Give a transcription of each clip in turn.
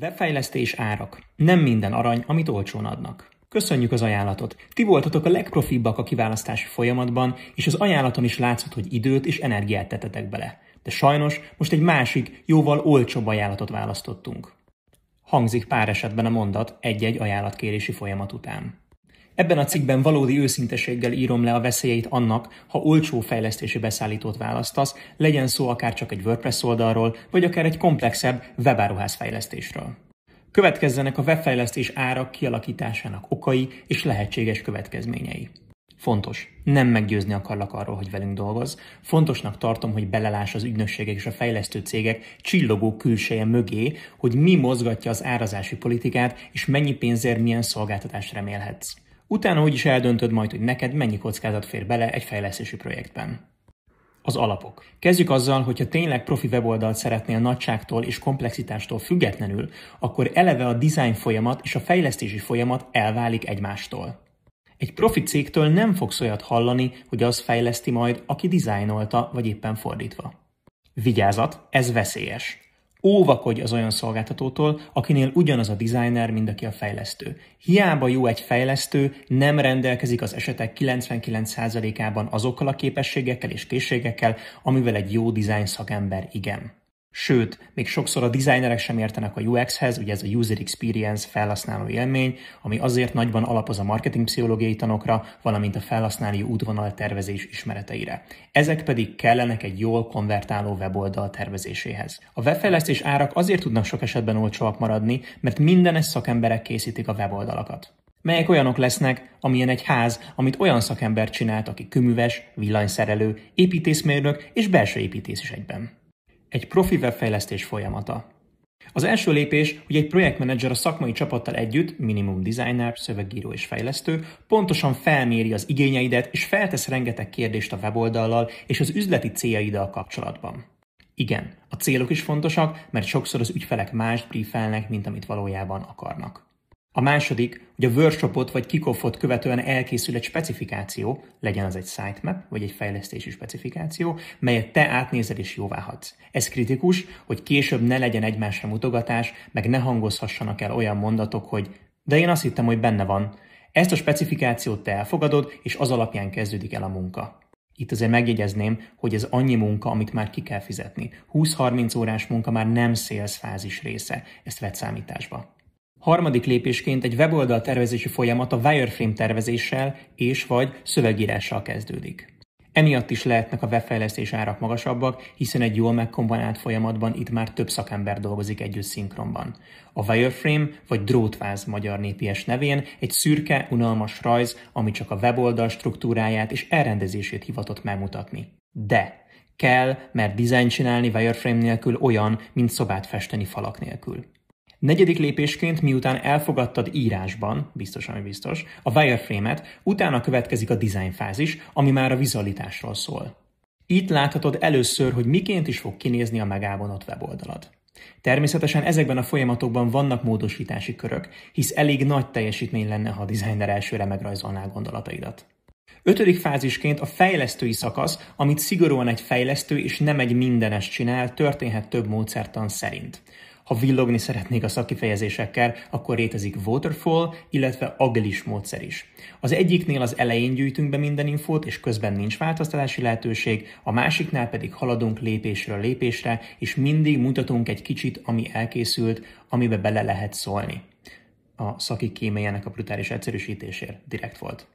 Webfejlesztés árak. Nem minden arany, amit olcsón adnak. Köszönjük az ajánlatot! Ti voltatok a legprofibbak a kiválasztási folyamatban, és az ajánlaton is látszott, hogy időt és energiát tetetek bele. De sajnos most egy másik, jóval olcsóbb ajánlatot választottunk. Hangzik pár esetben a mondat egy-egy ajánlatkérési folyamat után. Ebben a cikkben valódi őszinteséggel írom le a veszélyeit annak, ha olcsó fejlesztési beszállítót választasz, legyen szó akár csak egy WordPress oldalról, vagy akár egy komplexebb webáruház fejlesztésről. Következzenek a webfejlesztés árak kialakításának okai és lehetséges következményei. Fontos. Nem meggyőzni akarlak arról, hogy velünk dolgoz. Fontosnak tartom, hogy belelás az ügynökségek és a fejlesztő cégek csillogó külseje mögé, hogy mi mozgatja az árazási politikát, és mennyi pénzért milyen szolgáltatást remélhetsz. Utána úgy is eldöntöd majd, hogy neked mennyi kockázat fér bele egy fejlesztési projektben. Az alapok. Kezdjük azzal, hogyha tényleg profi weboldalt szeretnél nagyságtól és komplexitástól függetlenül, akkor eleve a design folyamat és a fejlesztési folyamat elválik egymástól. Egy profi cégtől nem fogsz olyat hallani, hogy az fejleszti majd, aki dizájnolta, vagy éppen fordítva. Vigyázat, ez veszélyes. Óvakodj az olyan szolgáltatótól, akinél ugyanaz a designer, mint aki a fejlesztő. Hiába jó egy fejlesztő, nem rendelkezik az esetek 99%-ában azokkal a képességekkel és készségekkel, amivel egy jó design szakember igen. Sőt, még sokszor a designerek sem értenek a UX-hez, ugye ez a User Experience felhasználó élmény, ami azért nagyban alapoz a marketing pszichológiai tanokra, valamint a felhasználói útvonal tervezés ismereteire. Ezek pedig kellenek egy jól konvertáló weboldal tervezéséhez. A webfejlesztés árak azért tudnak sok esetben olcsóak maradni, mert mindenes szakemberek készítik a weboldalakat melyek olyanok lesznek, amilyen egy ház, amit olyan szakember csinált, aki kőműves, villanyszerelő, építészmérnök és belső építész is egyben egy profi webfejlesztés folyamata. Az első lépés, hogy egy projektmenedzser a szakmai csapattal együtt, minimum designer, szövegíró és fejlesztő, pontosan felméri az igényeidet és feltesz rengeteg kérdést a weboldallal és az üzleti céljaiddal kapcsolatban. Igen, a célok is fontosak, mert sokszor az ügyfelek mást briefelnek, mint amit valójában akarnak. A második, hogy a workshopot vagy kickoffot követően elkészül egy specifikáció, legyen az egy sitemap vagy egy fejlesztési specifikáció, melyet te átnézed és jóváhagysz. Ez kritikus, hogy később ne legyen egymásra mutogatás, meg ne hangozhassanak el olyan mondatok, hogy de én azt hittem, hogy benne van. Ezt a specifikációt te elfogadod, és az alapján kezdődik el a munka. Itt azért megjegyezném, hogy ez annyi munka, amit már ki kell fizetni. 20-30 órás munka már nem sales fázis része, ezt vett számításba. Harmadik lépésként egy weboldal tervezési folyamat a wireframe tervezéssel és vagy szövegírással kezdődik. Emiatt is lehetnek a webfejlesztés árak magasabbak, hiszen egy jól megkomponált folyamatban itt már több szakember dolgozik együtt szinkronban. A wireframe vagy drótváz magyar népies nevén egy szürke, unalmas rajz, ami csak a weboldal struktúráját és elrendezését hivatott megmutatni. De kell, mert dizájn csinálni wireframe nélkül olyan, mint szobát festeni falak nélkül. Negyedik lépésként, miután elfogadtad írásban, biztos, ami biztos, a wireframe-et, utána következik a design fázis, ami már a vizualitásról szól. Itt láthatod először, hogy miként is fog kinézni a megállvonott weboldalad. Természetesen ezekben a folyamatokban vannak módosítási körök, hisz elég nagy teljesítmény lenne, ha a designer elsőre megrajzolná gondolataidat. Ötödik fázisként a fejlesztői szakasz, amit szigorúan egy fejlesztő és nem egy mindenes csinál, történhet több módszertan szerint. Ha villogni szeretnék a szakifejezésekkel, akkor létezik waterfall, illetve agilis módszer is. Az egyiknél az elején gyűjtünk be minden infót, és közben nincs változtatási lehetőség, a másiknál pedig haladunk lépésről lépésre, és mindig mutatunk egy kicsit, ami elkészült, amibe bele lehet szólni. A szaki kémélyenek a brutális egyszerűsítésért direkt volt.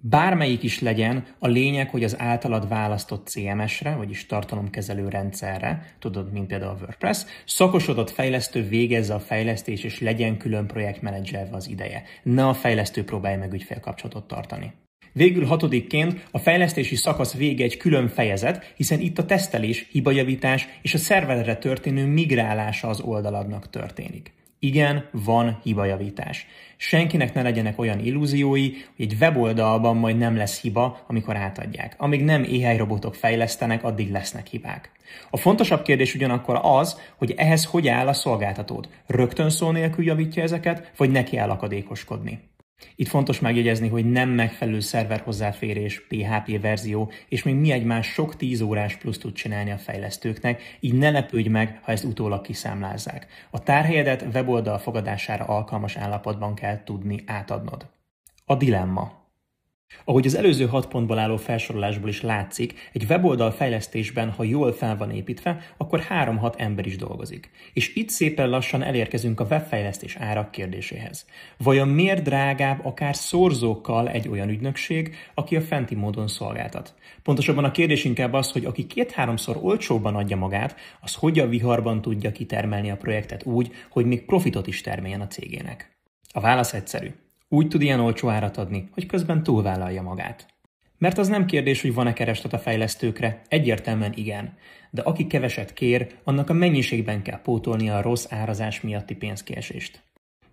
Bármelyik is legyen, a lényeg, hogy az általad választott CMS-re, vagyis tartalomkezelő rendszerre, tudod, mint például a WordPress, szakosodott fejlesztő végezze a fejlesztés, és legyen külön projektmenedzserve az ideje. Ne a fejlesztő próbálja meg ügyfélkapcsolatot tartani. Végül hatodikként a fejlesztési szakasz vége egy külön fejezet, hiszen itt a tesztelés, hibajavítás és a szerverre történő migrálása az oldaladnak történik. Igen, van hibajavítás. Senkinek ne legyenek olyan illúziói, hogy egy weboldalban majd nem lesz hiba, amikor átadják. Amíg nem AI robotok fejlesztenek, addig lesznek hibák. A fontosabb kérdés ugyanakkor az, hogy ehhez hogy áll a szolgáltatód. Rögtön szó nélkül javítja ezeket, vagy neki áll akadékoskodni. Itt fontos megjegyezni, hogy nem megfelelő szerver hozzáférés, PHP verzió, és még mi egymás sok tíz órás plusz tud csinálni a fejlesztőknek, így ne lepődj meg, ha ezt utólag kiszámlázzák. A tárhelyedet weboldal fogadására alkalmas állapotban kell tudni átadnod. A dilemma. Ahogy az előző hat pontból álló felsorolásból is látszik, egy weboldal fejlesztésben, ha jól fel van építve, akkor 3-6 ember is dolgozik. És itt szépen lassan elérkezünk a webfejlesztés árak kérdéséhez. Vajon miért drágább akár szorzókkal egy olyan ügynökség, aki a fenti módon szolgáltat? Pontosabban a kérdés inkább az, hogy aki két-háromszor olcsóbban adja magát, az hogy a viharban tudja kitermelni a projektet úgy, hogy még profitot is termeljen a cégének. A válasz egyszerű. Úgy tud ilyen olcsó árat adni, hogy közben túlvállalja magát. Mert az nem kérdés, hogy van-e kereslet a fejlesztőkre, egyértelműen igen. De aki keveset kér, annak a mennyiségben kell pótolnia a rossz árazás miatti pénzkiesést.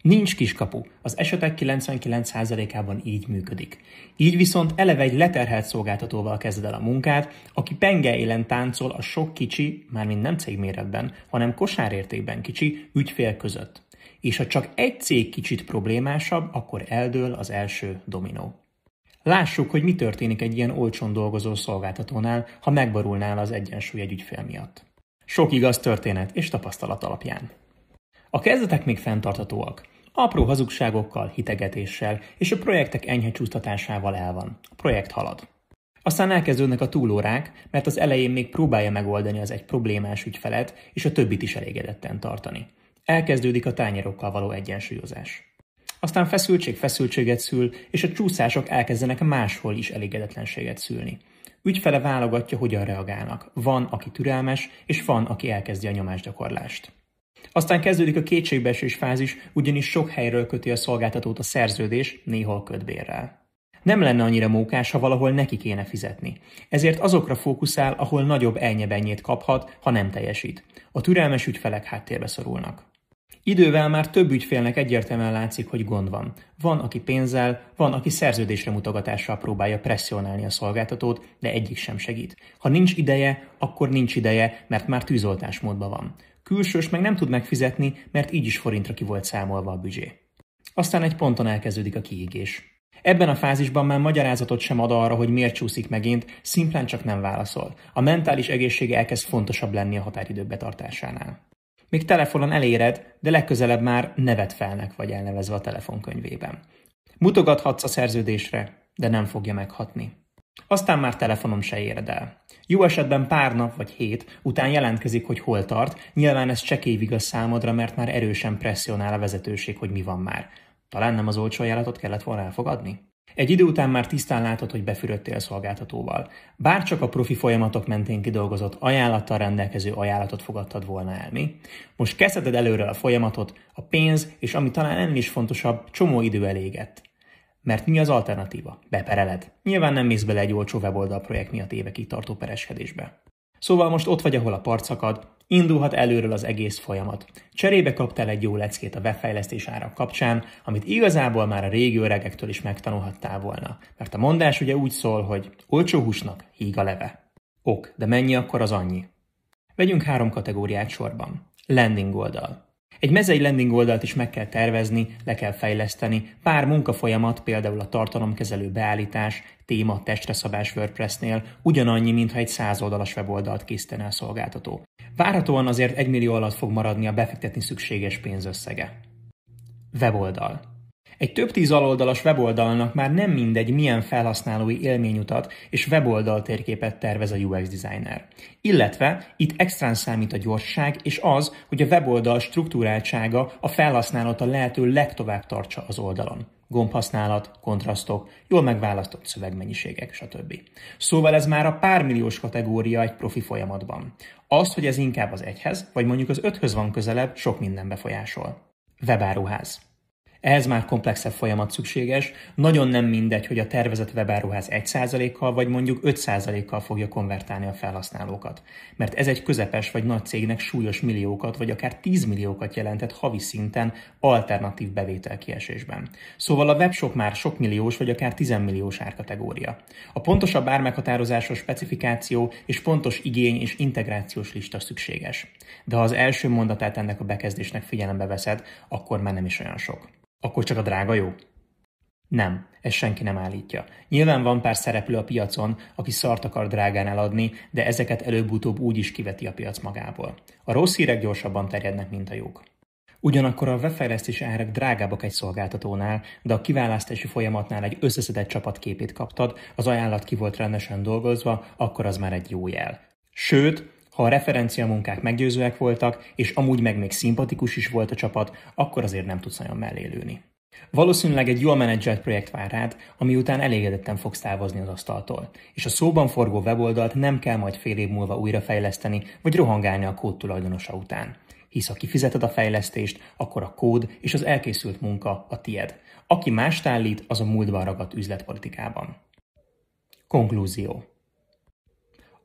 Nincs kiskapu, az esetek 99%-ában így működik. Így viszont eleve egy leterhelt szolgáltatóval kezded el a munkát, aki penge élen táncol a sok kicsi, mármint nem cégméretben, hanem kosárértékben kicsi ügyfél között és ha csak egy cég kicsit problémásabb, akkor eldől az első dominó. Lássuk, hogy mi történik egy ilyen olcsón dolgozó szolgáltatónál, ha megborulnál az egyensúly egy ügyfél miatt. Sok igaz történet és tapasztalat alapján. A kezdetek még fenntarthatóak. Apró hazugságokkal, hitegetéssel és a projektek enyhe csúsztatásával el van. A projekt halad. Aztán elkezdődnek a túlórák, mert az elején még próbálja megoldani az egy problémás ügyfelet, és a többit is elégedetten tartani. Elkezdődik a tányérokkal való egyensúlyozás. Aztán feszültség feszültséget szül, és a csúszások elkezdenek máshol is elégedetlenséget szülni. Ügyfele válogatja, hogyan reagálnak. Van, aki türelmes, és van, aki elkezdi a nyomásgyakorlást. Aztán kezdődik a kétségbeesés fázis, ugyanis sok helyről köti a szolgáltatót a szerződés, néhol ködbérrel. Nem lenne annyira mókás, ha valahol neki kéne fizetni. Ezért azokra fókuszál, ahol nagyobb elnyebenyét kaphat, ha nem teljesít. A türelmes ügyfelek háttérbe szorulnak. Idővel már több ügyfélnek egyértelműen látszik, hogy gond van. Van, aki pénzzel, van, aki szerződésre mutogatással próbálja presszionálni a szolgáltatót, de egyik sem segít. Ha nincs ideje, akkor nincs ideje, mert már tűzoltásmódban van. Külsős meg nem tud megfizetni, mert így is forintra ki volt számolva a büdzsé. Aztán egy ponton elkezdődik a kiégés. Ebben a fázisban már magyarázatot sem ad arra, hogy miért csúszik megint, szimplán csak nem válaszol. A mentális egészsége elkezd fontosabb lenni a határidők betartásánál. Még telefonon eléred, de legközelebb már nevet felnek vagy elnevezve a telefonkönyvében. Mutogathatsz a szerződésre, de nem fogja meghatni. Aztán már telefonon se éred el. Jó esetben pár nap vagy hét után jelentkezik, hogy hol tart, nyilván ez csekély vigaz számodra, mert már erősen presszionál a vezetőség, hogy mi van már. Talán nem az olcsó ajánlatot kellett volna elfogadni? Egy idő után már tisztán látod, hogy befürödtél szolgáltatóval. Bár csak a profi folyamatok mentén kidolgozott ajánlattal rendelkező ajánlatot fogadtad volna el, mi? Most kezdheted előre a folyamatot, a pénz, és ami talán ennél is fontosabb, csomó idő elégett. Mert mi az alternatíva? Bepereled. Nyilván nem mész bele egy olcsó weboldal projekt miatt évekig tartó pereskedésbe. Szóval most ott vagy, ahol a part szakad, indulhat előről az egész folyamat. Cserébe kaptál egy jó leckét a webfejlesztés árak kapcsán, amit igazából már a régi öregektől is megtanulhattál volna. Mert a mondás ugye úgy szól, hogy olcsó húsnak híg a leve. Ok, de mennyi akkor az annyi? Vegyünk három kategóriát sorban. Landing oldal. Egy mezei landing oldalt is meg kell tervezni, le kell fejleszteni, pár munkafolyamat, például a tartalomkezelő beállítás, téma, testre szabás WordPress-nél ugyanannyi, mintha egy száz oldalas weboldalt készítene a szolgáltató. Várhatóan azért egy millió alatt fog maradni a befektetni szükséges pénzösszege. Weboldal. Egy több tíz aloldalas weboldalnak már nem mindegy, milyen felhasználói élményutat és weboldal térképet tervez a UX designer. Illetve itt extrán számít a gyorsság és az, hogy a weboldal struktúráltsága a felhasználót a lehető legtovább tartsa az oldalon. Gombhasználat, kontrasztok, jól megválasztott szövegmennyiségek, stb. Szóval ez már a pármilliós kategória egy profi folyamatban. Az, hogy ez inkább az egyhez, vagy mondjuk az öthöz van közelebb, sok minden befolyásol. Webáruház. Ehhez már komplexebb folyamat szükséges. Nagyon nem mindegy, hogy a tervezett webáruház 1%-kal vagy mondjuk 5%-kal fogja konvertálni a felhasználókat. Mert ez egy közepes vagy nagy cégnek súlyos milliókat vagy akár 10 milliókat jelentett havi szinten alternatív bevételkiesésben. Szóval a webshop már sok milliós vagy akár 10 milliós árkategória. A pontosabb ármeghatározásos specifikáció és pontos igény és integrációs lista szükséges. De ha az első mondatát ennek a bekezdésnek figyelembe veszed, akkor már nem is olyan sok. Akkor csak a drága jó? Nem, ezt senki nem állítja. Nyilván van pár szereplő a piacon, aki szart akar drágán eladni, de ezeket előbb-utóbb úgy is kiveti a piac magából. A rossz hírek gyorsabban terjednek, mint a jók. Ugyanakkor a webfejlesztési árak drágábbak egy szolgáltatónál, de a kiválasztási folyamatnál egy összeszedett csapatképét kaptad, az ajánlat ki volt rendesen dolgozva, akkor az már egy jó jel. Sőt, ha a referencia munkák meggyőzőek voltak, és amúgy meg még szimpatikus is volt a csapat, akkor azért nem tudsz nagyon mellélőni. Valószínűleg egy jól menedzselt projekt vár rád, ami után elégedetten fogsz távozni az asztaltól, és a szóban forgó weboldalt nem kell majd fél év múlva újrafejleszteni, vagy rohangálni a kód tulajdonosa után. Hisz ha kifizeted a fejlesztést, akkor a kód és az elkészült munka a tied. Aki mást állít, az a múltban ragadt üzletpolitikában. Konklúzió.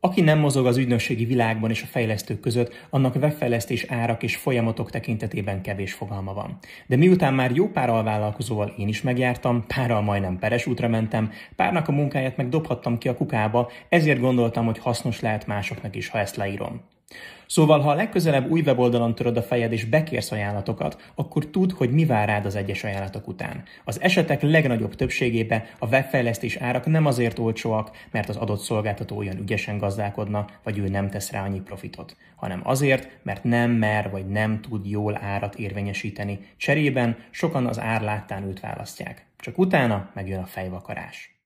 Aki nem mozog az ügynökségi világban és a fejlesztők között, annak webfejlesztés árak és folyamatok tekintetében kevés fogalma van. De miután már jó pár alvállalkozóval én is megjártam, párral majdnem peres útra mentem, párnak a munkáját meg dobhattam ki a kukába, ezért gondoltam, hogy hasznos lehet másoknak is, ha ezt leírom. Szóval, ha a legközelebb új weboldalon töröd a fejed és bekérsz ajánlatokat, akkor tudd, hogy mi vár rád az egyes ajánlatok után. Az esetek legnagyobb többségében a webfejlesztés árak nem azért olcsóak, mert az adott szolgáltató olyan ügyesen gazdálkodna, vagy ő nem tesz rá annyi profitot, hanem azért, mert nem mer vagy nem tud jól árat érvényesíteni. Cserében sokan az ár láttán őt választják. Csak utána megjön a fejvakarás.